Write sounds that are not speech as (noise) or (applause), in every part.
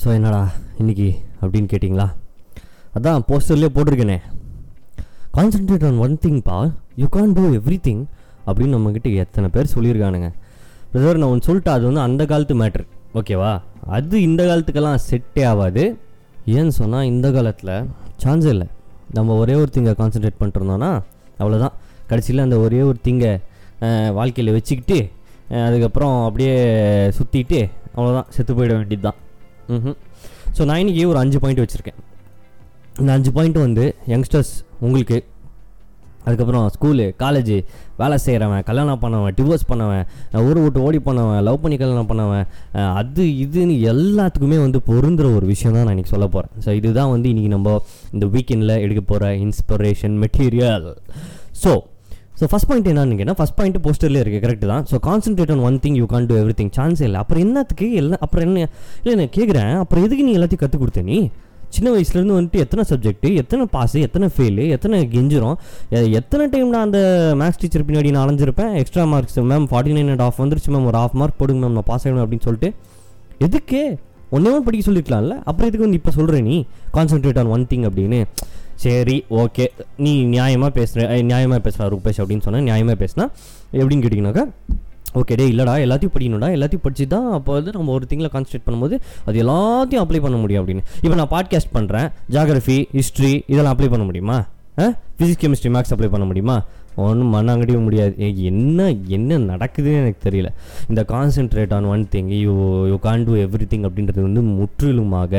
So என்னடா இன்னைக்கு அப்படின்னு கேட்டிங்களா? அதான் போஸ்டர்லேயே போட்டிருக்கேனே. கான்சென்ட்ரேட் ஆன் ஒன் திங் பா you can do everything அப்படின்னு நம்மக்கிட்ட எத்தனை பேர் சொல்லியிருக்கானுங்க. பிரதர் நான் ஒன்று சொல்லிட்டு அது வந்து அந்த காலத்து மேட்ரு ஓகேவா அது இந்த காலத்துக்கெல்லாம் செட்டே ஆகாது. ஏன்னு சொன்னால் இந்த காலத்தில் சான்ஸ் இல்லை. நம்ம ஒரே ஒரு திங்கை கான்சென்ட்ரேட் பண்ணிட்டுருந்தோன்னா அவ்வளோதான் கடைசியில் அந்த ஒரே ஒரு திங்கை வாழ்க்கையில் வச்சுக்கிட்டு அதுக்கப்புறம் அப்படியே சுற்றிட்டு அவ்வளோதான் செத்து போயிட வேண்டியது தான் ஸோ நான் இன்றைக்கி ஒரு அஞ்சு பாயிண்ட் வச்சுருக்கேன். இந்த அஞ்சு பாயிண்ட் வந்து யங்ஸ்டர்ஸ் உங்களுக்கு அதுக்கப்புறம் ஸ்கூலு காலேஜு வேலை செய்கிறவன் கல்யாணம் பண்ணவன் டிவோர்ஸ் பண்ணவன் ஒரு ஊரை விட்டு ஓடி பண்ணவன் லவ் பண்ணி கல்யாணம் பண்ணவன் அது இதுன்னு எல்லாத்துக்குமே வந்து பொருந்துற ஒரு விஷயம் தான் நான் இன்றைக்கி சொல்ல போகிறேன் ஸோ இதுதான் வந்து இன்றைக்கி நம்ம இந்த வீக்கெண்டில் எடுக்க போகிற inspiration material so so first point என்னன்னு கேட்டால் ஃபஸ்ட் பாயிண்ட் போஸ்டர்லேயே இருக்குது கரெக்ட் தான். So concentrate on one thing you can do everything சான்ஸே இல்லை. அப்புறம் என்னத்துக்கு? எல்லாம் அப்புறம் என்ன? இல்லை நான் கேட்குறேன் அப்புறம் எதுக்கு நீ எல்லாத்தையும் கற்றுக் கொடுத்த நீ? சின்ன வயசுலேருந்து வந்துட்டு எத்தனை சப்ஜெக்ட்டு எத்தனை பாஸு எத்தனை ஃபெயிலு எத்தனை கெஞ்சிரும் எத்தனை டைம் நான் அந்த மேக்ஸ் டீச்சர் பின்னாடி நான் அலைஞ்சிருப்பேன்? Extra marks ma'am forty nine and half வந்துருச்சு மேம் ஒரு ஆஃப் மார்க் போடுங்க மேம் நான் பாஸ் ஆகணும் அப்படின்னு சொல்லிட்டு. எதுக்கு? ஒன்றே ஒன்று படிக்க சொல்லிருக்கலாம்ல? அப்புறம் எதுக்கு வந்து இப்போ சொல்கிறேன் நீ? கான்சென்ட்ரேட் ஆன் ஒன் திங் அப்படின்னு. சரி ஓகே. நீ நியாயமாக பேசுகிற நியாயமாக பேசுகிற ரூபேஷ் அப்படின்னு சொன்னால் நியாயமாக பேசினா எப்படின்னு கேட்டிங்கனாக்கா ஓகே டே இல்லைடா எல்லாத்தையும் படிக்கணும்டா எல்லாத்தையும் படிச்சு தான் அப்போ வந்து நம்ம ஒரு திங்கில் கான்சன்ட்ரேட் பண்ணும்போது அது எல்லாத்தையும் அப்ளை பண்ண முடியும் அப்படின்னு. இப்போ நான் பாட்காஸ்ட் பண்ணுறேன் ஜாகிரஃபி ஹிஸ்ட்ரி இதெல்லாம் அப்ளை பண்ண முடியுமா? ஃபிசிக்ஸ் கெமிஸ்ட்ரி மேக்ஸ் அப்ளை பண்ண முடியுமா? ஒன்றும் மண்ணாங்கடியும் முடியாது. என்ன என்ன நடக்குதுன்னு எனக்கு தெரியல. இந்த concentrate on one thing you you can do everything அப்படின்றது வந்து முற்றிலுமாக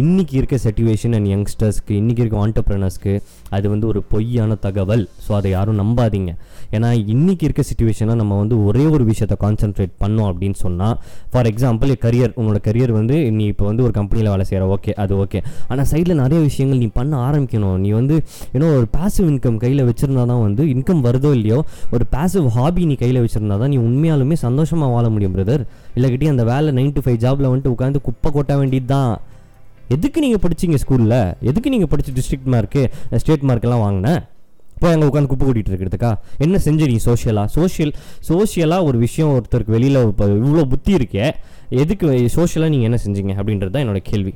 இன்றைக்கி இருக்க சிச்சுவேஷன் அண்ட் யங்ஸ்டர்ஸ்க்கு இன்றைக்கி இருக்க ஆண்டர்பிரினர்ஸ்க்கு அது வந்து ஒரு பொய்யான தகவல். ஸோ அதை யாரும் நம்பாதீங்க. ஏன்னா இன்றைக்கி இருக்க சுச்சுவேஷனாக நம்ம வந்து ஒரே ஒரு விஷயத்தை கான்சென்ட்ரேட் பண்ணோம் அப்படின்னு சொன்னால் ஃபார் எக்ஸாம்பிள் கரியர் உங்களோட கரியர் வந்து நீ இப்போ வந்து ஒரு கம்பெனியில் வேலை செய்கிற ஓகே அது ஓகே ஆனால் சைடில் நிறைய விஷயங்கள் நீ பண்ண ஆரம்பிக்கணும். நீ வந்து ஏன்னா ஒரு பாசிவ் இன்கம் கையில் வச்சுருந்தா தான் வந்து இன்கம் வருதோ இல்லையோ ஒரு பேசிவ் ஹாபி நீ கையில் வச்சுருந்தா தான் நீ உண்மையாலுமே சந்தோஷமாக வாழ முடியும் பிரதர் இல்லைக்கிட்டே அந்த வேலை நைன் டு ஃபைவ் ஜாபில் வந்துட்டு உட்காந்து குப்பை கொட்ட வேண்டியது தான் எதுக்கு நீங்கள் படிச்சீங்க ஸ்கூலில் எதுக்கு நீங்கள் படிச்சு டிஸ்ட்ரிக்ட் மார்க்கு ஸ்டேட் மார்க்கெல்லாம் வாங்கினேன் இப்போ அங்கே உட்காந்து குப்பை கூட்டிகிட்டு இருக்கிறதுக்கா? என்ன செஞ்ச நீ சோஷியலாக சோஷியல் சோஷியலாக ஒரு விஷயம் ஒருத்தருக்கு வெளியில் இப்போ இவ்வளோ புத்தி இருக்கே எதுக்கு சோஷியலாக நீங்கள் என்ன செஞ்சீங்க அப்படின்றது தான் என்னோட கேள்வி.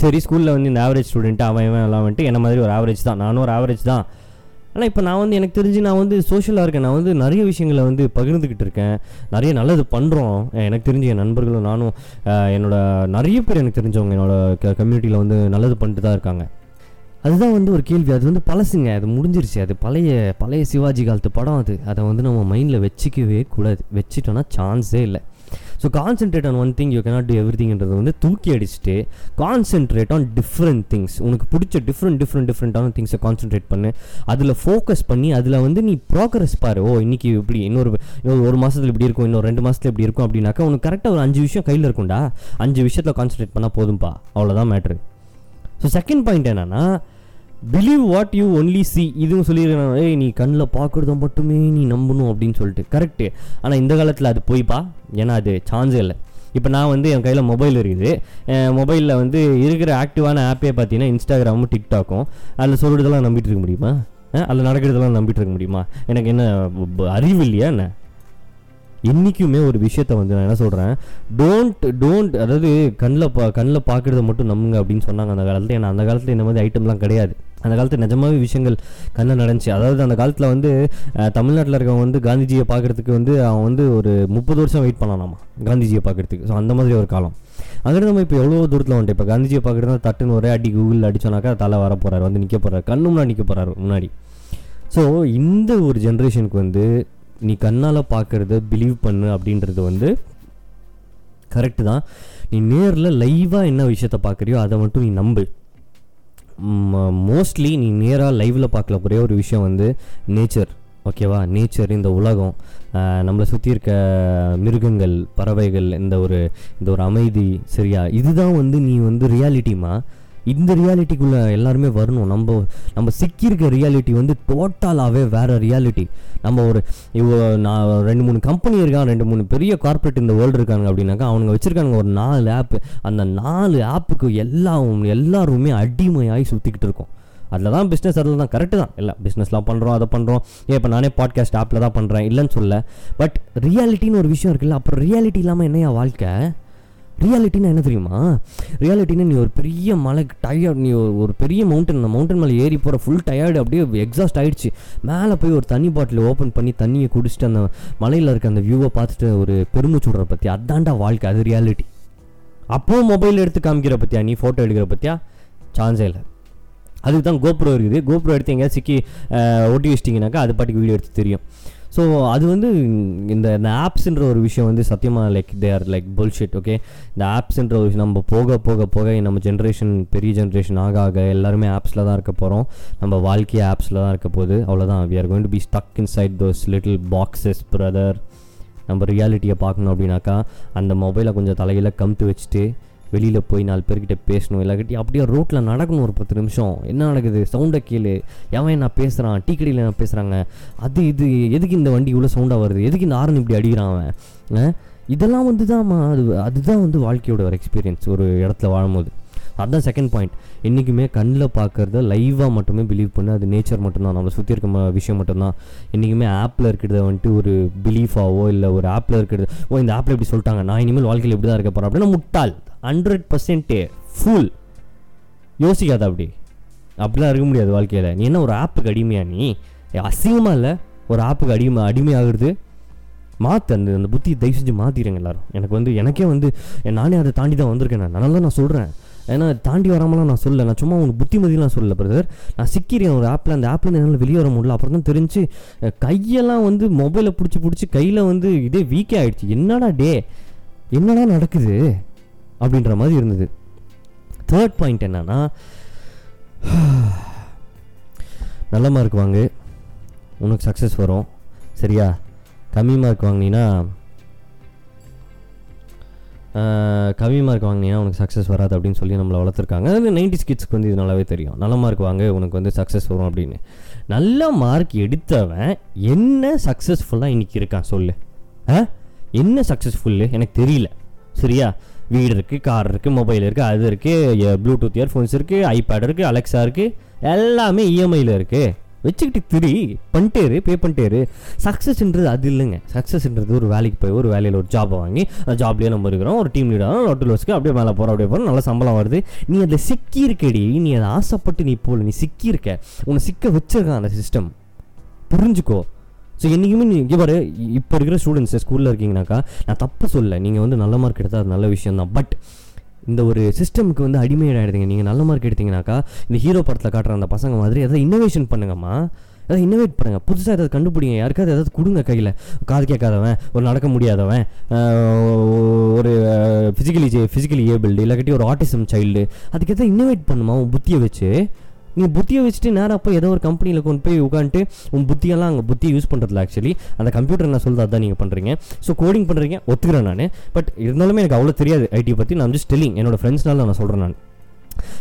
சரி ஸ்கூலில் வந்து இந்த ஆவரேஜ் ஸ்டூடெண்ட்டு அவன் இவன் எல்லாம் வந்துட்டு என்ன மாதிரி ஒரு ஆவரேஜ் தான்? நானும் ஒரு ஆவரேஜ் தான். ஆனால் இப்போ நான் வந்து எனக்கு தெரிஞ்சு நான் வந்து சோஷியலாக இருக்கேன். நான் வந்து நிறைய விஷயங்களை வந்து பகிர்ந்துக்கிட்டு இருக்கேன். நிறைய நல்லது பண்ணுறோம் எனக்கு தெரிஞ்ச என் நண்பர்களும் நானும் என்னோட நிறைய பேர் எனக்கு தெரிஞ்சவங்க என்னோட கம்யூனிட்டியில் வந்து நல்லது பண்ணிட்டு தான் இருக்காங்க. அதுதான் வந்து ஒரு கேள்வி. அது வந்து பழசுங்க. அது முடிஞ்சிருச்சு. அது பழைய பழைய சிவாஜி காலத்து படம் அது. அதை வந்து நம்ம மைண்டில் வச்சுக்கவே கூடாது. வச்சுட்டோன்னா சான்ஸே இல்லை. So concentrate on one thing you cannot do every எவ்ரிதிங்கிறத வந்து தூக்கி அடிச்சுட்டு கான்சென்ட்ரேட் ஆன் டிஃப்ரெண்ட் திங்ஸ் உனக்கு பிடிச்ச டிஃப்ரெண்ட் டிஃப்ரெண்ட் டிஃப்ரெண்ட்டான திங்ஸை கான்சென்ட்ரேட் பண்ணு. அதில் ஃபோக்கஸ் பண்ணி அதில் வந்து நீ ப்ராக்ரஸ் பாரு. ஓ இன்னைக்கு இப்படி இன்னொரு ஒரு மாதத்தில் இப்படி இருக்கும் இன்னொரு ரெண்டு மாதத்தில் இப்படி இருக்கும் அப்படின்னாக்கா உனக்கு கரெக்டாக ஒரு அஞ்சு விஷயம் கையில் இருக்கும்டா. அஞ்சு விஷயத்தில் கான்சென்ட்ரேட் பண்ணால் போதும்பா. அவ்வளோதான் மேட்ரு ஸோ செகண்ட் பாயிண்ட் என்னன்னா believe what you only see இதுவும் சொல்லிடுறேன் ஏய் நீ கண்ணில் பார்க்குறத மட்டுமே நீ நம்பணும் அப்படின்னு சொல்லிட்டு. கரெக்டு ஆனால் இந்த காலத்தில் அது போய்ப்பா. ஏன்னா அது சான்ஸே இல்லை. இப்போ நான் வந்து என் கையில் மொபைல் இருக்குது. மொபைலில் வந்து இருக்கிற ஆக்டிவான ஆப்பே பார்த்தீங்கன்னா இன்ஸ்டாகிராமும் டிக்டாக்கும் அதில் சொல்கிறதெல்லாம் நம்பிட்டு இருக்க முடியுமா? அதில் நடக்கிறதெல்லாம் நம்பிட்டு இருக்க முடியுமா? எனக்கு என்ன அறிவு இல்லையா என்ன? என்றைக்குமே ஒரு விஷயத்த வந்து நான் என்ன சொல்கிறேன் டோன்ட் டோன்ட் அதாவது கண்ணில் பா கண்ணில் பார்க்குறத மட்டும் நம்புங்க அப்படின்னு சொன்னாங்க அந்த காலத்தில். ஏன்னா அந்த காலத்தில் இந்த மாதிரி ஐட்டம்லாம் கிடையாது. அந்த காலத்தில் நிஜமாவே விஷயங்கள் கண்ணில் நடந்துச்சு அதாவது அந்த காலத்தில் வந்து தமிழ்நாட்டில் இருக்கவங்க வந்து காந்திஜியை பார்க்குறதுக்கு வந்து அவன் வந்து ஒரு முப்பது வருஷம் வெயிட் பண்ணலாமா காந்திஜியை பார்க்குறதுக்கு. ஸோ அந்த மாதிரி ஒரு காலம். அங்கிருந்து நம்ம இப்போ எவ்வளோ தூரத்தில் வந்துட்டு இப்போ காந்திஜியை பார்க்குறதா தட்டுன்னு ஒரே அடி கூகுளில் அடிச்சோனாக்கா தலை வர போகிறாரு வந்து நிற்க போகிறாரு கண்ணு முன்னாடி நிற்க போகிறாரு முன்னாடி. ஸோ இந்த ஒரு ஜென்ரேஷனுக்கு வந்து நீ கண்ணால் பார்க்குறத பிலீவ் பண்ணு அப்படின்றது வந்து கரெக்டு தான். நீ நேரில் லைவாக என்ன விஷயத்த பார்க்குறியோ அதை மட்டும் நீ நம்பு. மோஸ்ட்லி நீ நேராக லைவில் பார்க்கல ஒரே ஒரு விஷயம் வந்து நேச்சர் ஓகேவா நேச்சர் இந்த உலகம். நம்மளை சுற்றி இருக்க மிருகங்கள் பறவைகள் இந்த ஒரு இந்த ஒரு அமைதி சரியா? இதுதான் வந்து நீ வந்து ரியாலிட்டிமா இந்த ரியாலிட்டிக்குள்ளே எல்லாருமே வரணும். நம்ம நம்ம சிக்கியிருக்க ரியாலிட்டி வந்து டோட்டலாகவே வேறு ரியாலிட்டி நம்ம ஒரு இவ்வளோ நான் ரெண்டு மூணு கம்பெனி இருக்கான் ரெண்டு மூணு பெரிய கார்ப்பரேட் இந்த வேர்ல்டு இருக்காங்க அப்படின்னாக்கா அவனுங்க வச்சுருக்காங்க ஒரு நாலு ஆப்பு அந்த நாலு ஆப்புக்கு எல்லாம் எல்லாருமே அடிமையாகி சுற்றிக்கிட்டு இருக்கோம். அதில் தான் பிஸ்னஸ் அதில் தான். கரெக்டு தான் இல்லை பிஸ்னஸ்லாம் பண்ணுறோம் அதை பண்ணுறோம் ஏன் இப்போ நானே பாட்காஸ்ட் ஆப்பில் தான் பண்ணுறேன் இல்லைன்னு சொல்ல பட் ரியாலிட்டின்னு ஒரு விஷயம் இருக்குல்ல அப்புறம் ரியாலிட்டி இல்லாமல் என்னையா வாழ்க்கை? ரியாலிட்டின்னா என்ன தெரியுமா? ரியாலிட்டின்னா நீ ஒரு பெரிய மலை டயர்ட் நீ ஒரு- பெரிய மவுண்டன் அந்த மவுண்டன் மேலே ஏறி போகிற ஃபுல் டயர்டு அப்படியே எக்ஸாஸ்ட் ஆகிடுச்சு மேலே போய் ஒரு தண்ணி பாட்டில் ஓப்பன் பண்ணி தண்ணியை குடிச்சிட்டு அந்த மலையில் இருக்க அந்த வியூவை பார்த்துட்டு ஒரு பெருமை சுடுற பற்றி அதான்டா வாழ்க்கை அது ரியாலிட்டி அப்போவும் மொபைல் எடுத்து காமிக்கிற பற்றியா நீ ஃபோட்டோ எடுக்கிற பற்றியா சான்ஸே இல்லை. அதுக்கு தான் கோப்ரோ இருக்குது. கோப்ரோ எடுத்து எங்கேயாவது சிக்கி ஒட்டி வச்சிட்டிங்கனாக்கா அது பாட்டுக்கு வீடியோ எடுத்து தெரியும். ஸோ அது வந்து இந்த இந்த ஆப்ஸ்ன்ற ஒரு விஷயம் வந்து சத்தியமாக like they are like bullshit okay இந்த ஆப்ஸ்ன்ற ஒரு விஷயம் நம்ம போக போக போக நம்ம ஜென்ரேஷன் பெரிய ஜென்ரேஷன் ஆக ஆக எல்லாருமே ஆப்ஸில் தான் இருக்க போகிறோம் நம்ம வாழ்க்கையை ஆப்ஸில் தான் இருக்க போகுது. அவ்வளோதான் we are going to be stuck inside those little boxes brother நம்ம ரியாலிட்டியை பார்க்கணும் அப்படின்னாக்கா அந்த மொபைலை கொஞ்சம் தலையில் கமுத்து வச்சுட்டு வெளியில் போய் நாலு பேர்கிட்ட பேசணும் இல்லாட்டி அப்படியே ரோட்டில் நடக்கணும் ஒரு பத்து நிமிஷம். என்ன நடக்குது? சவுண்டை கேளு. எவன் நான் பேசுகிறான் டீ கடையில் நான் பேசுகிறாங்க அது இது எதுக்கு இந்த வண்டி இவ்வளோ சவுண்டாக வருது? எதுக்கு இந்த ஆரன் இப்படி அடிக்கிறான் அவன்? இதெல்லாம் வந்து தான் அது அதுதான் வந்து வாழ்க்கையோட ஒரு எக்ஸ்பீரியன்ஸ் ஒரு இடத்துல வாழும்போது. அதுதான் செகண்ட் பாயிண்ட் என்றைக்குமே கண்ணில் பார்க்குறத லைவாக மட்டுமே பிலீவ் பண்ணு. அது நேச்சர் மட்டும்தான். நம்ம சுற்றி இருக்க விஷயம் மட்டும்தான். என்றைக்குமே ஆப்பில் இருக்கிறத வந்துட்டு ஒரு பிலீஃபாவோ இல்லை ஒரு ஆப்பில் இருக்கிறது ஓ இந்த ஆப்பில் இப்படி சொல்லிட்டாங்க. நான் இனிமேல் வாழ்க்கையில் இப்படி தான் இருக்க போகிறேன் அப்படின்னா முட்டால் ஹண்ட்ரட் பர்சன்டே ஃபுல் யோசிக்காத அப்படி. அப்படிலாம் இருக்க முடியாது வாழ்க்கையில். நீ என்ன ஒரு ஆப்புக்கு அடிமையா நீ? அசிங்கமாக இல்லை? ஒரு ஆப்புக்கு அடிமை அடிமையாகிறது? மாற்று அந்த அந்த புத்தியை தயவு செஞ்சு மாற்றிடுங்க எல்லாரும். எனக்கு வந்து எனக்கே வந்து நானே அதை தாண்டி தான் வந்திருக்கேன் நான். நல்லா நான் சொல்கிறேன் ஏன்னா தாண்டி வராமலாம் நான் சொல்லலை. நான் சும்மா உனக்கு புத்திமதிலாம் சொல்லல பிரதர் நான் சிக்கிறேன் ஒரு ஆப்பில் அந்த ஆப்பில் என்னால் வெளியே வர முடியல. அப்புறம் தான் தெரிஞ்சு கையெல்லாம் வந்து மொபைலை பிடிச்சி பிடிச்சி கையில் வந்து இதே வீக்கே ஆகிடுச்சு என்னடா டே? என்னடா நடக்குது? அப்படின்ற மாதிரி இருந்தது. தேர்ட் பாயிண்ட் என்னன்னா (sighs) நல்ல மார்க் வாங்கு. உனக்கு சக்ஸஸ் வரும். சரியா? கம்மி மார்க் வாங்கினீங்கன்னா கம்மி மார்க் வாங்கினீங்கன்னா உனக்கு சக்ஸஸ் வராது அப்படின்னு சொல்லி நம்மளை வளர்த்துருக்காங்க. அது நைன்டி கிட்ஸ்க்கு வந்து இது நல்லாவே தெரியும். நல்ல மார்க் வாங்க உனக்கு வந்து சக்ஸஸ் வரும் அப்படின்னு. நல்ல மார்க் எடுத்தவன் என்ன சக்ஸஸ்ஃபுல்லாக இன்னைக்கு இருக்கான் சொல்லு. ஆ? என்ன சக்ஸஸ்ஃபுல்லு எனக்கு தெரியல. சரியா? வீடு இருக்குது கார் இருக்குது மொபைல் இருக்குது அது இருக்குது ப்ளூடூத் இயர்ஃபோன்ஸ் இருக்குது ஐபேட் இருக்குது அலெக்ஸா இருக்குது எல்லாமே இஎம்ஐயில் இருக்குது வச்சுக்கிட்டு திரி பண்ணிட்டேரு பே பண்ணிட்டேரு. சக்ஸஸ்ன்றது அது இல்லைங்க. சக்ஸஸ்ன்றது ஒரு வேலைக்கு போய் ஒரு வேலையில் ஒரு ஜாபை வாங்கி அந்த ஜாப்லேயே நம்ம இருக்கிறோம். ஒரு டீம் லீடாக லோட்டல் வச்சுக்கு அப்படியே மேலே போகிறோம் அப்படியே போகிறோம் நல்ல சம்பளம் வருது. நீ அதில் சிக்கியிருக்கடி. நீ அதை ஆசைப்பட்டு நீ போகல நீ சிக்கியிருக்க. உன்னை சிக்க வச்சிருக்கான் அந்த சிஸ்டம் புரிஞ்சுக்கோ. ஸோ என்றைக்குமே நீ இங்கே பாரு இப்போ இருக்கிற ஸ்டூடெண்ட்ஸ் ஸ்கூலில் இருக்கீங்கனாக்கா நான் தப்பு சொல்ல நீங்கள் வந்து நல்ல மார்க் எடுத்தால் அது நல்ல விஷயம் தான் பட் இந்த ஒரு சிஸ்டமுக்கு வந்து அடிமையாயிடுங்க நீங்கள் நல்ல மார்க் எடுத்தீங்கனாக்கா இந்த ஹீரோ படத்தில் காட்டுற அந்த பசங்க மாதிரி எதாவது இன்னோவேஷன் பண்ணுங்கம்மா. ஏதாவது இன்னோவேட் பண்ணுங்கள் புதுசாக ஏதாவது கண்டுபிடிங்க. யாருக்காவது ஏதாவது கொடுங்க கையில். காது கேட்காதவன் ஒரு நடக்க முடியாதவன் ஒரு ஃபிசிக்கலி ஃபிசிக்கலி ஏபிள்டு இல்லாட்டி ஒரு ஆட்டிசம் சைல்டு அதுக்கு இன்னோவேட் பண்ணுமா உன் புத்தியை வச்சு? நீ புத்தியை வச்சுட்டு நேராக போய் ஏதோ ஒரு கம்பெனியில் கொண்டு போய் உட்காந்துட்டு உன் புத்தியெல்லாம் அங்கே புத்தியை யூஸ் பண்ணுறதுல ஆக்சுவலி அந்த கம்ப்யூட்டர் நான் சொல்கிறது அதான் நீங்கள் பண்ணுறீங்க ஸோ கோடிங் பண்ணுறீங்க ஒத்துக்கிறேன் நான். பட் இருந்தாலுமே எனக்கு அவ்வளோ தெரியாது ஐடி பற்றி நான் ஜஸ்ட் டெல்லிங் என்னோட ஃப்ரெண்ட்ஸ்னால நான் சொல்கிறேன் நான்.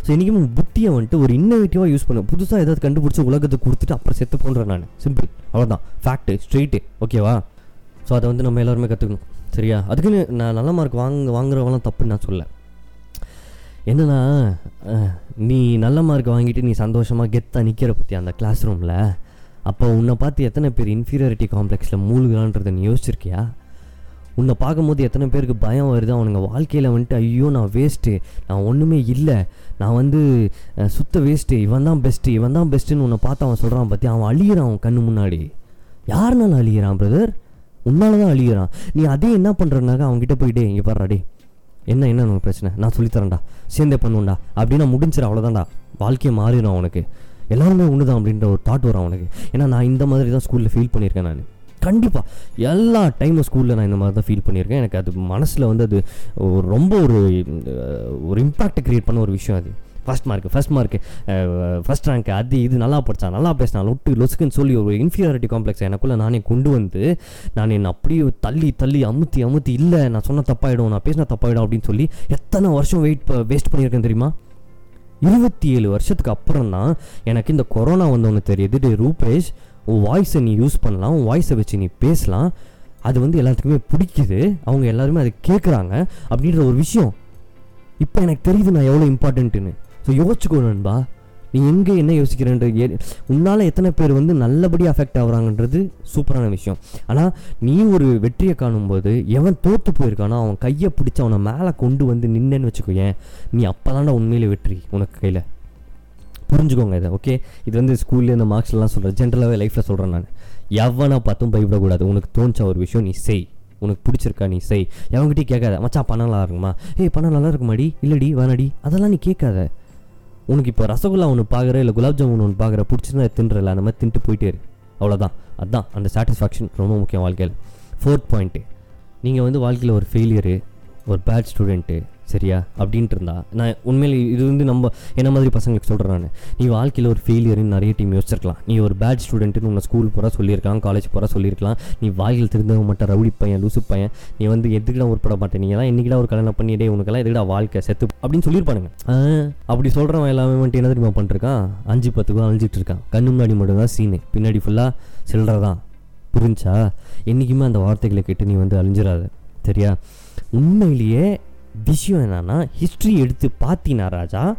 ஸோ இன்றைக்கும் புத்தியை வந்துட்டு ஒரு இன்னோவேட்டிவாக யூஸ் பண்ணு. புதுசாக ஏதாவது கண்டுபிடிச்சி உலகத்தை கொடுத்துட்டு அப்புறம் செத்து போன்றேன் நான். சிம்பிள் அவ்வளோதான் ஃபேக்ட்டு ஸ்ட்ரெயிட்டு ஓகேவா ஸோ அதை வந்து நம்ம எல்லாருமே கற்றுக்கணும் சரியா? அதுக்குன்னு நான் நல்ல மார்க் வாங்க வாங்குறவங்களாம் தப்புன்னு நான் சொல்லலை. என்னன்னா நீ நல்ல மார்க் வாங்கிட்டு நீ சந்தோஷமாக கெத்தாக நிற்கிற பற்றி அந்த கிளாஸ் ரூமில் அப்போ உன்னை பார்த்து எத்தனை பேர் இன்ஃபீரியாரிட்டி காம்ப்ளெக்ஸில் மூழ்கலான்றத நீ யோசிச்சிருக்கியா? உன்னை பார்க்கும்போது எத்தனை பேருக்கு பயம் வருது? அவனுங்க வாழ்க்கையில் வந்துட்டு ஐயோ நான் வேஸ்ட்டு நான் ஒன்றுமே இல்லை. நான் வந்து சுத்த வேஸ்ட்டு இவன் தான் பெஸ்ட்டு இவன் தான் பெஸ்ட்டுன்னு உன்னை பார்த்து அவன் சொல்கிறான் பற்றி அவன் அழிகிறான் அவன் கண்ணு முன்னாடி. யாருனாலும் அழிகிறான் பிரதர் உன்னால தான் அழியிறான். நீ அதே என்ன பண்ணுறனாக்கா அவன்கிட்ட போயிட்டே இங்கே பாடுறாடே என்ன என்ன உனக்கு பிரச்சனை? நான் சொல்லித்தரேன்டா. சேர்ந்தே பண்ணுவோம்டா. அப்படின்னா முடிஞ்சிரு அவ்வளோதான்டா வாழ்க்கையை மாறிடும் அவனுக்கு. எல்லாருமே ஒன்று தான் அப்படின்ற ஒரு தாட் வரும் அவனுக்கு. ஏன்னா நான் இந்த மாதிரி தான் ஸ்கூலில் ஃபீல் பண்ணியிருக்கேன் நான். கண்டிப்பாக எல்லா டைமும் ஸ்கூலில் நான் இந்த மாதிரி தான் ஃபீல் பண்ணியிருக்கேன். எனக்கு அது மனசில் வந்து அது ரொம்ப ஒரு ஒரு இம்பாக்டை க்ரியேட் பண்ண ஒரு விஷயம் அது. First mark first mark first rank அது இது நல்லா படித்தான் நல்லா பேசினான் லொட்டு லொசுக்குன்னு சொல்லி ஒரு இன்ஃபீரியாரிட்டி காம்ப்ளெக்ஸ் எனக்குள்ளே நானே கொண்டு வந்து நான் என்னை அப்படியே தள்ளி தள்ளி அமுத்தி அமுத்தி இல்லை நான் சொன்ன தப்பாயிடும் நான் பேசினா தப்பாயிடும் அப்படின்னு சொல்லி எத்தனை வருஷம் வெயிட் வேஸ்ட் பண்ணியிருக்கேன் தெரியுமா? இருபத்தி ஏழு வருஷத்துக்கு அப்புறம் தான் எனக்கு இந்த கொரோனா வந்தவொன்னு தெரியுது. டே ரூபேஷ் உன் வாய்ஸை நீ யூஸ் பண்ணலாம் உன் வாய்ஸை வச்சு நீ பேசலாம். அது வந்து எல்லாத்துக்குமே பிடிக்குது. அவங்க எல்லாருமே அதை கேட்குறாங்க அப்படின்ற ஒரு விஷயம். இப்போ எனக்கு தெரியுது நான் எவ்வளோ இம்பார்ட்டன்ட்டுன்னு ஸோ யோசிச்சுக்கோ நண்பா நீ எங்கே என்ன யோசிக்கிறன்ற ஏ உன்னால் எத்தனை பேர் வந்து நல்லபடியாக அஃபெக்ட் ஆகுறாங்கன்றது சூப்பரான விஷயம். ஆனால் நீ ஒரு வெற்றியை காணும்போது எவன் தோற்று போயிருக்கானோ அவன் கையை பிடிச்சி அவனை மேலே கொண்டு வந்து நின்னேன்னு வச்சுக்கோயேன் நீ அப்போ உண்மையிலே வெற்றி உனக்கு கையில். புரிஞ்சுக்கோங்க இதை ஓகே இது வந்து ஸ்கூலில் இந்த மார்க்ஸ்லாம் சொல்கிறேன் ஜென்ரலாகவே லைஃப்பில் சொல்கிறேன் நான். எவனை பார்த்தும் பயப்படக்கூடாது. உனக்கு தோணுச்ச ஒரு விஷயம் நீ செய். உனக்கு பிடிச்சிருக்கா நீ செய். எவன்கிட்டயும் கேட்காத. மச்சா பணம் நல்லா இருக்குமா? ஏய் பணம் நல்லா இருக்குமாடி? இல்லடி வேணாடி. அதெல்லாம் நீ கேட்காத. உனக்கு இப்போ ரசகுல்லா ஒன்று பார்க்குற இல்லை குலாப் ஜாமுன் ஒன்று பார்க்குற பிடிச்சிருந்தா தின்றல அந்த மாதிரி தின்ட்டு போயிட்டே இருக்கு அவ்வளோதான் அதுதான் அந்த சாட்டிஸ்ஃபேக்ஷன் ரொம்ப முக்கியம் வாழ்க்கையில். ஃபோர்த் பாயிண்ட்டு நீங்கள் வந்து வாழ்க்கையில் ஒரு ஃபெயிலியரு ஒரு பேட் ஸ்டூடெண்ட்டு சரியா? அப்படின்ட்டு இருந்தா. நான் உண்மையில் இது வந்து நம்ம என்ன மாதிரி பசங்களுக்கு சொல்கிறேன் நான்? நீ வாழ்க்கையில் ஒரு ஃபெயிலியர்னு நிறைய டீம் யோசிச்சிருக்கலாம். நீ ஒரு பேட் ஸ்டூடெண்ட்டுன்னு உன்னை ஸ்கூல் போகிற சொல்லியிருக்கலாம் காலேஜ் போகிற சொல்லியிருக்கலாம். நீ வாயில் திருந்தவங்க மட்டும் ரவுடி பையன் லூசு பையன். நீ வந்து எதுக்கிட உருப்பட மாட்டேன் நீங்களாம் என்னைக்கிடா ஒரு கல்யாணம் பண்ணி டே உனக்கெல்லாம் எதுக்கிட வாழ்க்கை செத்து அப்படின்னு சொல்லியிருப்பானுங்க. ஆ, அப்படி சொல்கிறவன் எல்லாமே வந்துட்டு என்ன தெரியுமா பண்ணிருக்கான்? அஞ்சு பத்துக்கும் அழிஞ்சிட்டு இருக்கான். கண்ணு முன்னாடி மட்டும்தான் சீனு பின்னாடி ஃபுல்லாக சில்லறதான் புரிஞ்சா? என்றைக்குமே அந்த வார்த்தைகளை கேட்டு நீ வந்து அழிஞ்சிடாத சரியா? உண்மையிலேயே விஷயம் என்னென்னா ஹிஸ்ட்ரி எடுத்து பார்த்தீங்கன்னா ராஜா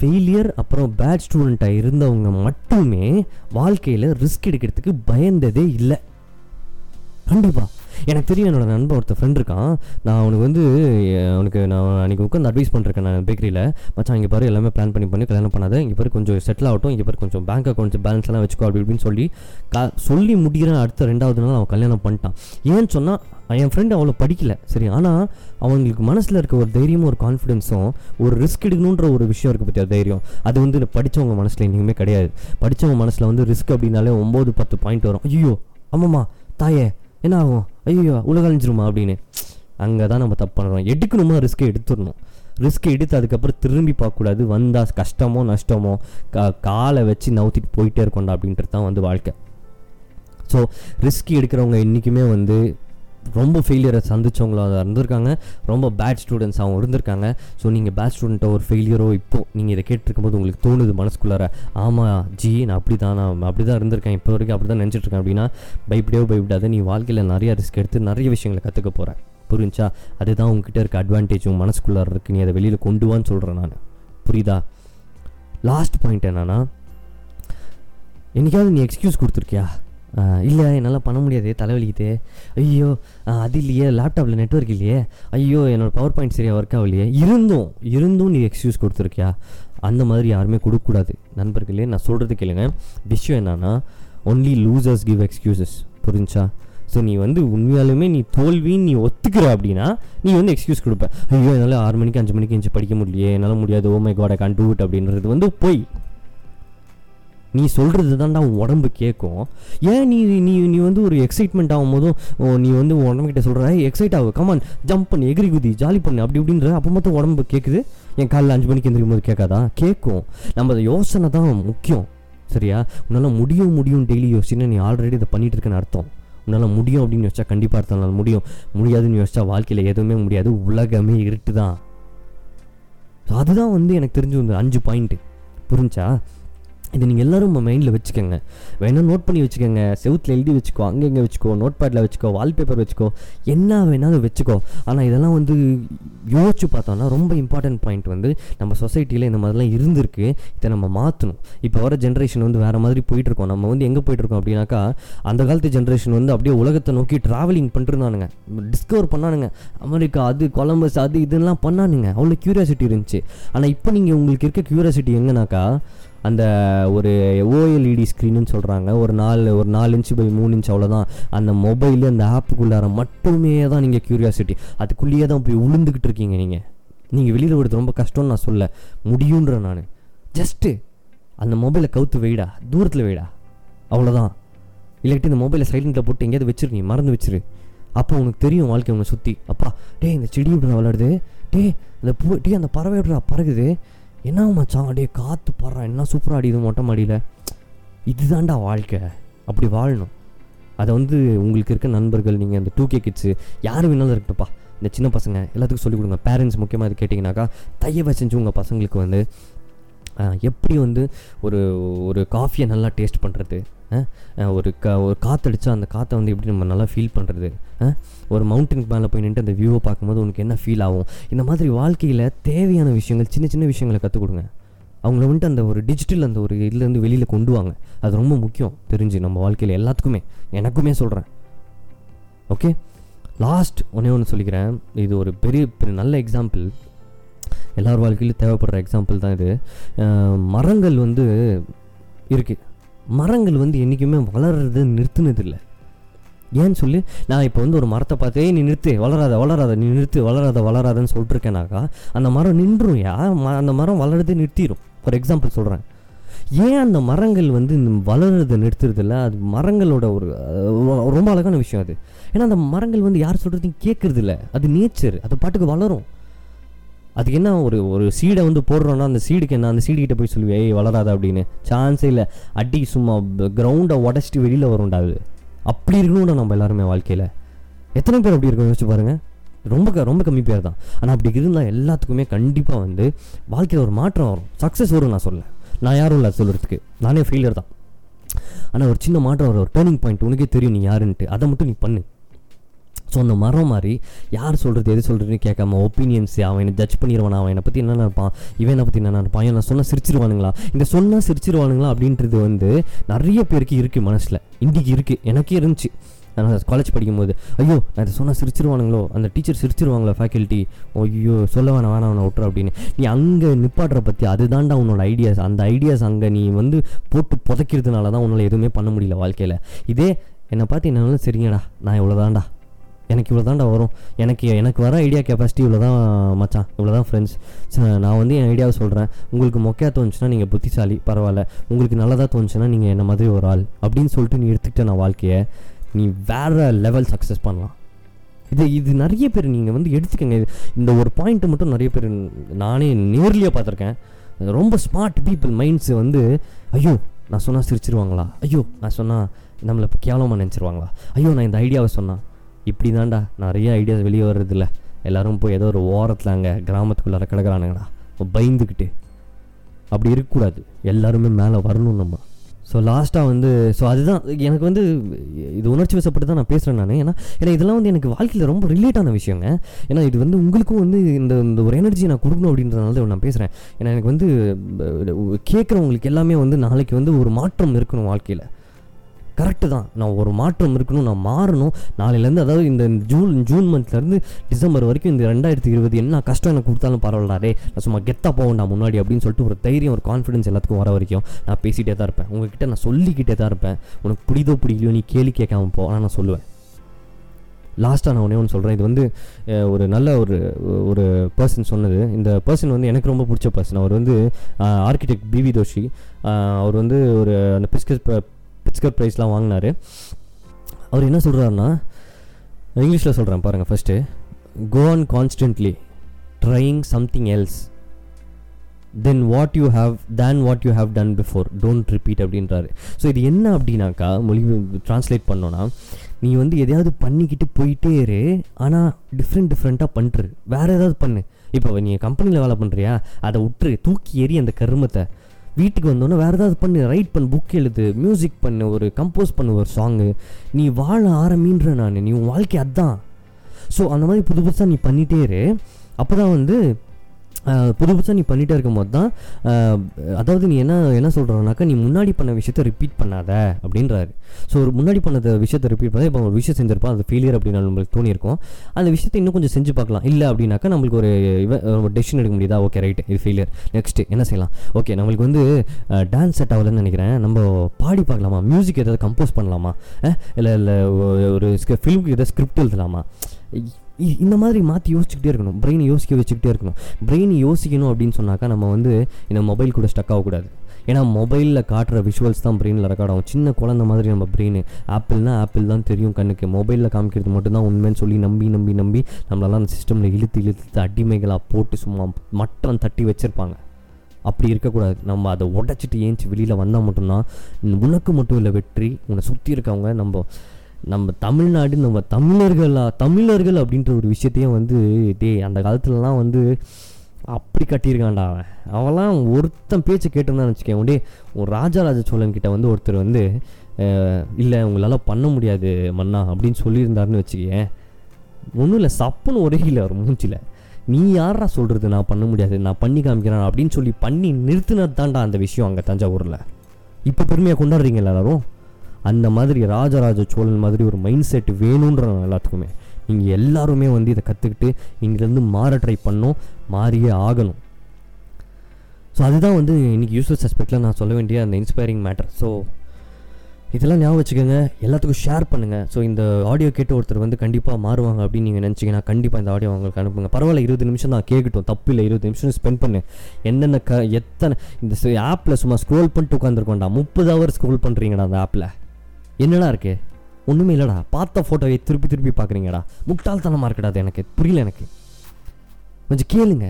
ஃபெயிலியர் அப்புறம் பேட் ஸ்டூடெண்ட்டாக இருந்தவங்க மட்டுமே வாழ்க்கையில் ரிஸ்க் எடுக்கிறதுக்கு பயந்ததே இல்லை. கண்டிப்பா. எனக்கு தெரியும் என்னோட நண்பன் ஒருத்தர் ஃப்ரெண்ட் இருக்கான். நான் அவனுக்கு வந்து அவனுக்கு நான் அன்றைக்கி உட்காந்து அட்வைஸ் பண்ணிருக்கேன் நான் பேக்கரியில் மச்சான் இங்கே பாரு எல்லாமே பிளான் பண்ணி பண்ணி கல்யாணம் பண்ணாத. இங்கே பாரு கொஞ்சம் செட்டில் ஆகட்டும். இங்கே பாரு கொஞ்சம் பேங்க் அக்கௌண்ட்ஸ் பேலன்ஸ் எல்லாம் வச்சுக்கோ அப்படி இப்படின்னு சொல்லி கா சொல்லி முடிகிற அடுத்த ரெண்டாவது நாள் அவன் கல்யாணம் பண்ணிட்டான். ஏன்னு சொன்னால் என் ஃப்ரெண்டு அவ்வளோ படிக்கல சரி. ஆனால் அவங்களுக்கு மனசில் இருக்க ஒரு தைரியமும் ஒரு கான்ஃபிடென்ஸும் ஒரு ரிஸ்க் எடுக்கணுன்ற ஒரு விஷயம் இருக்குது பற்றியா தைரியம். அது வந்து படித்தவங்க மனசில் இன்றைக்குமே கிடையாது. படித்தவங்க மனசில் வந்து ரிஸ்க் அப்படின்னாலே ஒம்பது பத்து பாயிண்ட் வரும். ஐயோ ஆமாம்மா தாயே என்ன ஆகும் ஐயோ உலக அழிஞ்சிருமா அப்படின்னு. அங்கே தான் நம்ம தப்பு பண்ணுறோம் எடுக்கணுமா? ரிஸ்க்கை எடுத்துடணும். ரிஸ்க் எடுத்து அதுக்கப்புறம் திரும்பி பார்க்கக்கூடாது. வந்தால் கஷ்டமோ நஷ்டமோ கா காலை வச்சு நவுத்திட்டு போயிட்டே இருக்கோண்டா அப்படின்றது தான் வந்து வாழ்க்கை. ஸோ ரிஸ்க் எடுக்கிறவங்க என்றைக்குமே வந்து ரொம்ப ஃபெயிலியரை சந்தித்தவங்களாக இருந்திருக்காங்க. ரொம்ப பேட் ஸ்டூடெண்ட்ஸாகவும் இருந்திருக்காங்க. ஸோ நீங்கள் பேட் ஸ்டூடெண்ட்டோ ஒரு ஃபெயிலியரோ இப்போ நீங்கள் இதை கேட்டிருக்கும்போது உங்களுக்கு தோணுது மனசுக்குள்ளார ஆமாம் ஜி நான் அப்படி தான் நான் அப்படி தான் இருந்திருக்கேன். இப்போ வரைக்கும் அப்படி தான் நினச்சிட்ருக்கேன் அப்படின்னா பயப்படியோ பயப்படாத நீ வாழ்க்கையில் நிறைய ரிஸ்க் எடுத்து நிறைய விஷயங்களை கற்றுக்க போகிறேன் புரிஞ்சா அதுதான் உங்ககிட்ட இருக்க அட்வான்டேஜ் உங்கள் மனசுக்குள்ளார இருக்குது நீ அதை வெளியில் கொண்டு வான்னு சொல்கிறேன் நான். புரியுதா? லாஸ்ட் பாயிண்ட் என்னன்னா என்னைக்காவது நீ எக்ஸ்கியூஸ் கொடுத்துருக்கியா? இல்லை என்னால் பண்ண முடியாது தலைவலிக்குது. ஐயோ அது இல்லையே லேப்டாப்பில் நெட்வொர்க் இல்லையே. ஐயோ என்னோட பவர் பாயிண்ட் சரியாக ஒர்க் ஆகலையே. இருந்தும் இருந்தும் நீ எக்ஸ்கியூஸ் கொடுத்துருக்கியா? அந்த மாதிரி யாருமே கொடுக்கக்கூடாது. நண்பர்களே நான் சொல்கிறது கேளுங்க. விஷயம் என்னன்னா ஒன்லி லூசர்ஸ் கிவ் எக்ஸ்கியூசஸ் புரிஞ்சா? ஸோ நீ வந்து உண்மையாலுமே நீ தோல்வின்னு நீ ஒத்துக்கிற அப்படின்னா நீ வந்து எக்ஸ்கியூஸ் கொடுப்ப. ஐயோ என்னால் ஆறு மணிக்கு அஞ்சு மணிக்கு எஞ்சி படிக்க முடியலையே. என்னால் முடியாது. ஓ my God I can do it அப்படின்றது வந்து போய். நீ சொல்கிறது தான்டா உன் உடம்பு கேட்கும் ஏன் நீ நீ நீ வந்து ஒரு எக்ஸைட்மெண்ட் ஆகும் போதும் ஓ, நீ வந்து உன் உடம்புக்கிட்ட சொல்கிற எக்ஸைட் ஆகு கமான் ஜம்ப் பண்ணு எகிரி குதி ஜாலி பண்ணு அப்படி இப்படின்ற அப்போ மொத்தம் உடம்பு கேட்குது என் காலைல அஞ்சு மணிக்கு எந்திரிக்கும் போது கேட்காதா கேட்கும் நம்ம அதை யோசனை தான் முக்கியம். சரியா? உன்னால் முடியும் முடியும் டெய்லி யோசிச்சுன்னு நீ ஆல்ரெடி இதை பண்ணிட்டு இருக்கேன்னு அர்த்தம். உன்னால் முடியும் அப்படின்னு யோசிச்சா கண்டிப்பாக அர்த்தம். முடியும். முடியாதுன்னு யோசிச்சா வாழ்க்கையில் எதுவுமே முடியாது. உலகமே இருட்டு தான் ஸோ அதுதான் வந்து எனக்கு தெரிஞ்சு வந்து அஞ்சு பாயிண்ட்டு புரிஞ்சா? இது நீங்கள் எல்லாரும் உங்கள் மைண்டில் வச்சுக்கோங்க. வேணால் நோட் பண்ணி வச்சுக்கோங்க. செவுத்தில் எழுதி வச்சுக்கோ அங்கே இங்கே வச்சுக்கோ நோட் பேடில் வச்சுக்கோ வால்பேப்பர் வச்சுக்கோ என்ன வேணாலும் வச்சுக்கோ. ஆனால் இதெல்லாம் வந்து யோசிச்சு பார்த்தோம்னா ரொம்ப இம்பார்ட்டன்ட் பாயிண்ட் வந்து நம்ம சொசைட்டியில் இந்த மாதிரிலாம் இருந்திருக்கு. இதை நம்ம மாற்றணும் இப்போ வர ஜென்ரேஷன் வந்து வேறு மாதிரி போயிட்டுருக்கோம். நம்ம வந்து எங்கே போயிட்டுருக்கோம் அப்படின்னாக்கா அந்த காலத்து ஜென்ரேஷன் வந்து அப்படியே உலகத்தை நோக்கி ட்ராவலிங் பண்ணிருந்தானுங்க டிஸ்கவர் பண்ணானுங்க. அமெரிக்கா அது கொலம்பஸ் அது இதெல்லாம் பண்ணானுங்க. அவ்வளோ க்யூரியாசிட்டி இருந்துச்சு. ஆனால் இப்போ நீங்கள் உங்களுக்கு இருக்க க்யூரியாசிட்டி எங்கனாக்கா அந்த ஒரு ஓஎல்இடி ஸ்க்ரீனுன்னு சொல்கிறாங்க ஒரு நாலு ஒரு நாலு இன்ச்சு பை மூணு இன்ச் அவ்வளோதான் அந்த மொபைலு அந்த ஆப்புக்குள்ளார மட்டுமே தான் நீங்கள் க்யூரியாசிட்டி அதுக்குள்ளேயே தான் போய் உளுந்துக்கிட்டு இருக்கீங்க நீங்கள் நீங்கள் வெளியில் விடுறது ரொம்ப கஷ்டம்னு நான் சொல்ல முடியுன்ற நான். ஜஸ்ட்டு அந்த மொபைலை கவுத்து வெயிடா தூரத்தில் வெயிடா அவ்வளோதான் இல்லாட்டி இந்த மொபைலை சைலண்ட்டில் போட்டு எங்கேயாவது வச்சிரு நீ. மறந்து வச்சிரு. அப்போ உனக்கு தெரியும் வாழ்க்கை உன்னை சுற்றி அப்பா டே இந்த செடி இப்படி விளாடுது டேய் அந்த பூ டே அந்த பறவை எப்படிடா பறகுது? என்ன மச்சான்? அப்படியே காற்று பறா என்ன சூப்பராக அடிக்குது மொட்டை மாடியில்? இதுதான்டா வாழ்க்கை. அப்படி வாழணும். அதை வந்து உங்களுக்கு இருக்க நண்பர்கள் நீங்கள் அந்த டூ கே கிட்ஸு யார் வேணாலும் இருக்கட்டும்ப்பா. இந்த சின்ன பசங்க எல்லாத்துக்கும் சொல்லிக் கொடுங்க. பேரண்ட்ஸ் முக்கியமாக இது கேட்டிங்கனாக்கா தயவை செஞ்சு உங்கள் பசங்களுக்கு வந்து எப்படி வந்து ஒரு ஒரு காஃபியை நல்லா டேஸ்ட் பண்ணுறது ஒரு க ஒரு காற்றடிச்சா அந்த காற்றை வந்து எப்படி நம்ம நல்லா ஃபீல் பண்ணுறது ஒரு மவுண்டனுக்கு மேலே போய் நின்று அந்த வியூவை பார்க்கும்போது உனக்கு என்ன ஃபீல் ஆகும்? இந்த மாதிரி வாழ்க்கையில் தேவையான விஷயங்கள் சின்ன சின்ன விஷயங்களை கற்றுக் கொடுங்க. அவங்கள வந்துட்டு அந்த ஒரு டிஜிட்டல் அந்த ஒரு இதுலேருந்து வெளியில் கொண்டு வாங்க. அது ரொம்ப முக்கியம். தெரிஞ்சு நம்ம வாழ்க்கையில் எல்லாத்துக்குமே. எனக்குமே சொல்கிறேன் ஓகே லாஸ்ட் ஒன்றே ஒன்று சொல்லிக்கிறேன். இது ஒரு பெரிய பெரிய நல்ல எக்ஸாம்பிள் எல்லார் வாழ்க்கையிலும் தேவைப்படுற எக்ஸாம்பிள் தான் இது. மரங்கள் வந்து இருக்குது மரங்கள் வந்து என்றைக்குமே வளர்றது நிறுத்தினதில்லை. ஏன்னு சொல்லி நான் இப்போ வந்து ஒரு மரத்தை பார்த்து நீ நிறுத்து வளராத வளராத நீ நிறுத்து வளராத வளராதன்னு சொல்லிட்டுருக்கேனாக்கா அந்த மரம் நின்றும் யா? ம- அந்த மரம் வளர்றதே நிறுத்திடும் ஃபார் எக்ஸாம்பிள் சொல்கிறேன் ஏன் அந்த மரங்கள் வந்து இந்த வளர்றதை நிறுத்துறதில்ல? அது மரங்களோட ஒரு ரொம்ப அழகான விஷயம் அது. ஏன்னா அந்த மரங்கள் வந்து யார் சொல்கிறதையும் கேட்குறதில்ல. அது நேச்சர் அது பாட்டுக்கு வளரும். அதுக்கு என்ன ஒரு ஒரு சீடை வந்து போடுறோன்னா அந்த சீடுக்கு என்ன? அந்த சீடு கிட்ட போய் சொல்லுவேன் ஏய் வளராத அப்படின்னு. சான்ஸே இல்லை. அடி சும்மா கிரவுண்டை உடச்சிட்டு வெளியில் வரும்டா அது. அப்படி இருக்கணும்டா நம்ம எல்லாருமே வாழ்க்கையில். எத்தனை பேர் அப்படி இருக்கும் யோசிச்சு பாருங்கள் ரொம்ப க- ரொம்ப கம்மி பேர் தான். ஆனால் அப்படி இருந்தால் எல்லாத்துக்குமே கண்டிப்பாக வந்து வாழ்க்கையில் ஒரு மாற்றம் வரும். சக்ஸஸ் வரும் நான் சொல்ல நான் யாரும் இல்லை சொல்கிறதுக்கு நானே ஃபெயிலியர் தான். ஆனால் ஒரு சின்ன மாற்றம் வரும். ஒரு டேர்னிங் பாயிண்ட் உனக்கே தெரியும் நீ யாருன்ட்டு. அதை மட்டும் நீ பண்ணு. ஸோ அந்த மரம் மாதிரி யார் சொல்கிறது எது சொல்கிறதுன்னு கேட்காம ஒப்பீனியன்ஸ் அவன் என்ன ஜட்ஜ் பண்ணிடுவான் அவன் என்னை பற்றி என்ன நினைப்பான் இவன் என்னை பற்றி என்ன நினைப்பான் நான் சொன்னால் சிரிச்சிருவானுங்களா? இந்த சொன்னால் சிரிச்சிருவானுங்களா அப்படின்றது வந்து நிறைய பேருக்கு இருக்குது மனசில். இன்றைக்கி இருக்குது எனக்கே இருந்துச்சு. நான் காலேஜ் படிக்கும்போது ஐயோ நான் இதை சொன்னால் சிரிச்சிருவானுங்களோ அந்த டீச்சர் சிரிச்சிருவாங்களோ ஃபேக்கல்ட்டி ஐயோ சொல்ல வேணாம் வேணாம் அவனை விட்ரு அப்படின்னு. நீ அங்கே நிப்பாடுற பற்றி அதுதான்டா உன்னோட ஐடியாஸ் அந்த ஐடியாஸ் அங்கே நீ வந்து போட்டு புதைக்கிறதுனால தான் உன்னால் எதுவுமே பண்ண முடியல வாழ்க்கையில். இதே என்னை பார்த்து என்னாலும் சரிங்கடா நான் இவ்வளோதான்டா எனக்கு இவ்வளோ தான்டா வரும். எனக்கு எனக்கு வர ஐடியா கெப்பாசிட்டி இவ்வளோ தான் மச்சான். இவ்வளோ தான் ஃப்ரெண்ட்ஸ் நான் வந்து என் ஐடியாவை சொல்கிறேன் உங்களுக்கு மொக்கையாக தோணுச்சுன்னா நீங்கள் புத்திசாலி பரவாயில்ல. உங்களுக்கு நல்லதாக தோணுச்சுன்னா நீங்கள் என்ன மாதிரி ஒரு ஆள் அப்படின்னு சொல்லிட்டு நீ எடுத்துக்கிட்ட நான் வாழ்க்கையை நீ வேறு லெவல் சக்ஸஸ் பண்ணலாம். இது இது நிறைய பேர் நீங்கள் வந்து எடுத்துக்கங்க. இது- இந்த ஒரு பாயிண்ட்டு மட்டும் நிறைய பேர் நானே நேர்லேயே பார்த்துருக்கேன். ரொம்ப ஸ்மார்ட் பீப்புள் மைண்ட்ஸு வந்து ஐயோ நான் சொன்னால் சிரிச்சிருவாங்களா? ஐயோ நான் சொன்னால் நம்மளை கேவலமாக நினச்சிருவாங்களா? ஐயோ நான் இந்த ஐடியாவை சொன்னேன் இப்படி தான்டா நிறைய ஐடியாஸ் வெளியே வர்றதில்ல. எல்லாரும் போய் ஏதோ ஒரு ஓரத்தில் அங்கே கிராமத்துக்குள்ளார கிடக்கிறானுங்கடா. பயந்துக்கிட்டு அப்படி இருக்கக்கூடாது. எல்லாருமே மேலே வரணும் நம்ம. ஸோ லாஸ்ட்டாக வந்து ஸோ அதுதான். எனக்கு வந்து இது உணர்ச்சி வசப்பட்டு தான் நான் பேசுகிறேன் நான். ஏன்னா ஏன்னா இதெல்லாம் வந்து எனக்கு வாழ்க்கையில் ரொம்ப ரிலேட்டான விஷயங்க. ஏன்னா இது வந்து உங்களுக்கும் வந்து இந்த இந்த ஒரு எனர்ஜி நான் கொடுக்கணும் அப்படின்றதுனால தான் நான் பேசுகிறேன் ஏன்னா எனக்கு வந்து கேட்குறவங்களுக்கு எல்லாமே வந்து நாளைக்கு வந்து ஒரு மாற்றம் இருக்கணும் வாழ்க்கையில். கரெக்டு தான். நான் ஒரு மாற்றம் இருக்கணும் நான் மாறணும். நாளையிலேருந்து அதாவது இந்த ஜூன் ஜூன் மந்த்லேருந்து டிசம்பர் வரைக்கும் இந்த ரெண்டாயிரத்தி இருபது என்ன கஷ்டம் எனக்கு கொடுத்தாலும் பரவாயில்லாரே நான் சும்மா கெத்தாக போவேன்டா முன்னாடி அப்படின்னு சொல்லிட்டு ஒரு தைரியம் ஒரு கான்ஃபிடன்ஸ் எல்லாத்துக்கும் வர வரைக்கும் நான் பேசிகிட்டே தான் இருப்பேன். உங்ககிட்ட நான் சொல்லிக்கிட்டே தான் இருப்பேன். உனக்கு பிடிதோ பிடிக்கலையோ நீ கேள்வி கேட்காம போ. ஆனால் நான் சொல்லுவேன். லாஸ்ட்டாக நான் ஒன்றே ஒன்று சொல்கிறேன் இது வந்து ஒரு நல்ல ஒரு ஒரு பர்சன் சொன்னது. இந்த பர்சன் வந்து எனக்கு ரொம்ப பிடிச்ச பர்சன் அவர் வந்து ஆர்கிடெக்ட் பிவி தோஷி அவர் வந்து ஒரு அந்த பிஸ்கஸ் பிட்ஸ்கர் ப்ரைஸ்லாம் வாங்கினார். அவர் என்ன சொல்கிறாருன்னா இங்கிலீஷில் சொல்கிறேன் பாருங்கள் first go on constantly trying something else then what you have then what you have done before don't repeat அப்படின்றாரு. ஸோ இது என்ன அப்படின்னாக்கா மொழி ட்ரான்ஸ்லேட் பண்ணோன்னா நீ வந்து எதையாவது பண்ணிக்கிட்டு போயிட்டே இரு ஆனால் டிஃப்ரெண்ட் டிஃப்ரெண்ட்டாக பண்ணுறு வேறு ஏதாவது பண்ணு. இப்போ நீ கம்பெனியில் வேலை பண்ணுறியா அதை விட்டுரு தூக்கி எறி அந்த கருமத்தை. வீட்டுக்கு வந்தோன்னே வேறு ஏதாவது பண்ணு ரைட் பண்ணு புக் எழுது மியூசிக் பண்ணு ஒரு கம்போஸ் பண்ணு ஒரு சாங்கு நீ வாழ ஆரம்பின்ற நான் நீ உன் வாழ்க்கை அதான். ஸோ அந்த மாதிரி புது புதுசாக நீ பண்ணிட்டே இரு. அப்போ தான் வந்து புது புதுசாக நீ பண்ணிகிட்டே இருக்கும்போது தான் அதாவது நீ என்ன என்ன சொல்கிறோன்னாக்கா நீ முன்னாடி பண்ண விஷயத்த ரிப்பீட் பண்ணாத அப்படின்றாரு. ஸோ ஒரு முன்னாடி பண்ண விஷயத்த ரிப்பீட் பண்ணால் இப்போ ஒரு விஷயம் செஞ்சிருப்போம் அது ஃபெயிலியர் அப்படின்னு நம்மளுக்கு தோணியிருக்கும். அந்த விஷயத்தை இன்னும் கொஞ்சம் செஞ்சு பார்க்கலாம். இல்லை அப்படின்னாக்கா நம்மளுக்கு ஒரு டெசிஷன் எடுக்க முடியுதா? ஓகே ரைட் இது ஃபெயிலியர் நெக்ஸ்ட்டு என்ன செய்யலாம்? ஓகே நம்மளுக்கு வந்து டான்ஸ் செட் ஆகலன்னு நினைக்கிறேன். நம்ம பாடி பார்க்கலாமா? மியூசிக் ஏதாவது கம்போஸ் பண்ணலாமா? இல்லை இல்லை ஒரு ஃபிலிமுக்கு ஏதாவது ஸ்கிரிப்ட் எழுதலாமா? இந்த மாதிரி மாற்றி யோசிச்சுக்கிட்டே இருக்கணும். பிரெயினை யோசிக்க வச்சுக்கிட்டே இருக்கணும். பிரெயின் யோசிக்கணும் அப்படின்னு சொன்னாக்கா நம்ம வந்து இந்த மொபைல் கூட ஸ்டக் ஆகக்கூடாது. ஏன்னா மொபைலில் காட்டுற விஷுவல்ஸ் தான் பிரெயினில் ரெக்கார்ட் ஆகும். சின்ன குழந்த மாதிரி நம்ம பிரெயின் ஆப்பிள்னா ஆப்பிள் தான் தெரியும் கண்ணுக்கு. மொபைலில் காமிக்கிறது மட்டும்தான் உண்மைன்னு சொல்லி நம்பி நம்பி நம்பி நம்மளெல்லாம் அந்த சிஸ்டமில் இழுத்து இழுத்து அடிமைகளாக போட்டு சும்மா மட்டம் தட்டி வச்சுருப்பாங்க. அப்படி இருக்கக்கூடாது. நம்ம அதை உடச்சிட்டு ஏஞ்சி வெளியில் வந்தால் மட்டும்தான் உனக்கு மட்டும் இல்லை வெற்றி உன்னை சுற்றி இருக்கவங்க நம்ம நம்ம தமிழ்நாடு நம்ம தமிழர்களா தமிழர்கள் அப்படின்ற ஒரு விஷயத்தையும் வந்து டேய் அந்த காலத்துலலாம் வந்து அப்படி கட்டியிருக்கான்டா அவன். அவெல்லாம் ஒருத்தன் பேச்சு கேட்டிருந்தான்னு வச்சுக்கேன் டே ஒரு ராஜாராஜ சோழன் கிட்ட வந்து ஒருத்தர் வந்து இல்லை உங்களால் பண்ண முடியாது மன்னா அப்படின்னு சொல்லியிருந்தாருன்னு வச்சுக்கேன் ஒன்றும் இல்லை சப்புன்னு ஒரே இல்லை அவர் மூஞ்சில் நீ யாரா சொல்கிறது நான் பண்ண முடியாது. நான் பண்ணி காமிக்கிறேன் அப்படின்னு சொல்லி பண்ணி நிறுத்தினது தான்டா அந்த விஷயம் அங்கே தஞ்சாவூரில். இப்போ பெருமையாக கொண்டாடுறீங்களா எல்லாரும்? அந்த மாதிரி ராஜராஜ சோழன் மாதிரி ஒரு மைண்ட் செட் வேணுன்ற எல்லாத்துக்குமே. நீங்கள் எல்லாருமே வந்து இதை கற்றுக்கிட்டு இங்கேருந்து மாற ட்ரை பண்ணோம் மாறியே ஆகணும். ஸோ அதுதான் வந்து இன்றைக்கி யூஸ்வல் சஸ்பெக்டில் நான் சொல்ல வேண்டிய அந்த இன்ஸ்பைரிங் மேட்டர் ஸோ இதெல்லாம் ஞாபகம் வச்சுக்கோங்க. எல்லாத்துக்கும் ஷேர் பண்ணுங்கள் ஸோ இந்த ஆடியோ கேட்டு ஒருத்தர் வந்து கண்டிப்பாக மாறுவாங்க அப்படின்னு நீங்கள் நினச்சிங்கன்னா கண்டிப்பாக இந்த ஆடியோ அவங்களுக்கு அனுப்புங்க. பரவாயில்ல இருபது நிமிஷம் நான் கேட்கட்டும் தப்பு இல்லை. இருபது நிமிஷம் ஸ்பெண்ட் பண்ணு. என்னென்ன க எத்தனை இந்த ஆப்பில் சும்மா ஸ்க்ரோல் பண்ணிட்டு உட்காந்துருக்கோண்டா முப்பது ஹவர் ஸ்க்ரோல் பண்ணுறீங்கடா அந்த ஆப்பில் என்னடா இருக்கு? ஒன்றுமே இல்லைடா. பார்த்த ஃபோட்டோவை திருப்பி திருப்பி பார்க்குறீங்கடா. முட்டாள்தனமாக இருக்குடா அது எனக்கு. புரியல எனக்கு. கொஞ்சம் கேளுங்க.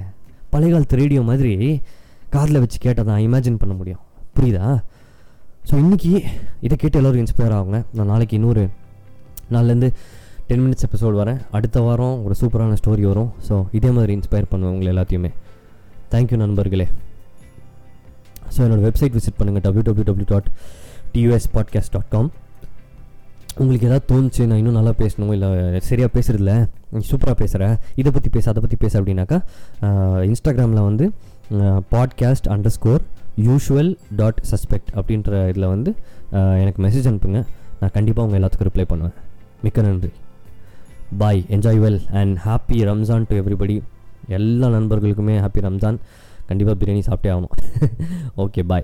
பழைய காலத்து ரேடியோ மாதிரி காதில் வச்சு கேட்டால் தான் இமேஜின் பண்ண முடியும். புரியுதா? ஸோ இன்றைக்கி இதை கேட்டு எல்லோரும் இன்ஸ்பயர் ஆகுங்க நான் நாளைக்கு இன்னொரு நாள்லேருந்து டென் மினிட்ஸ் எபிசோடு வரேன். அடுத்த வாரம் ஒரு சூப்பரான ஸ்டோரி வரும். ஸோ இதே மாதிரி இன்ஸ்பயர் பண்ணுவேன் உங்களை எல்லாத்தையுமே தேங்க்யூ நண்பர்களே. ஸோ என்னோடய வெப்சைட் விசிட் பண்ணுங்கள் W W W dot T U S podcast dot com உங்களுக்கு ஏதாவது தோணுச்சு நான் இன்னும் நல்லா பேசணும்? இல்லை சரியாக பேசுகிறதில்ல சூப்பராக பேசுகிற இதை பற்றி பேச அதை பற்றி பேச அப்படின்னாக்கா இன்ஸ்டாகிராமில் வந்து podcast underscore usual dot suspect அப்படின்ற இதில் வந்து எனக்கு மெசேஜ் அனுப்புங்க. நான் கண்டிப்பாக உங்கள் எல்லாத்துக்கும் ரிப்ளை பண்ணுவேன். மிக்க நன்றி. Bye enjoy well and happy Ramzan to everybody எல்லா நண்பர்களுக்குமே ஹாப்பி ரம்ஜான் கண்டிப்பாக பிரியாணி சாப்பிட்டே ஆகணும். (laughs) Okay bye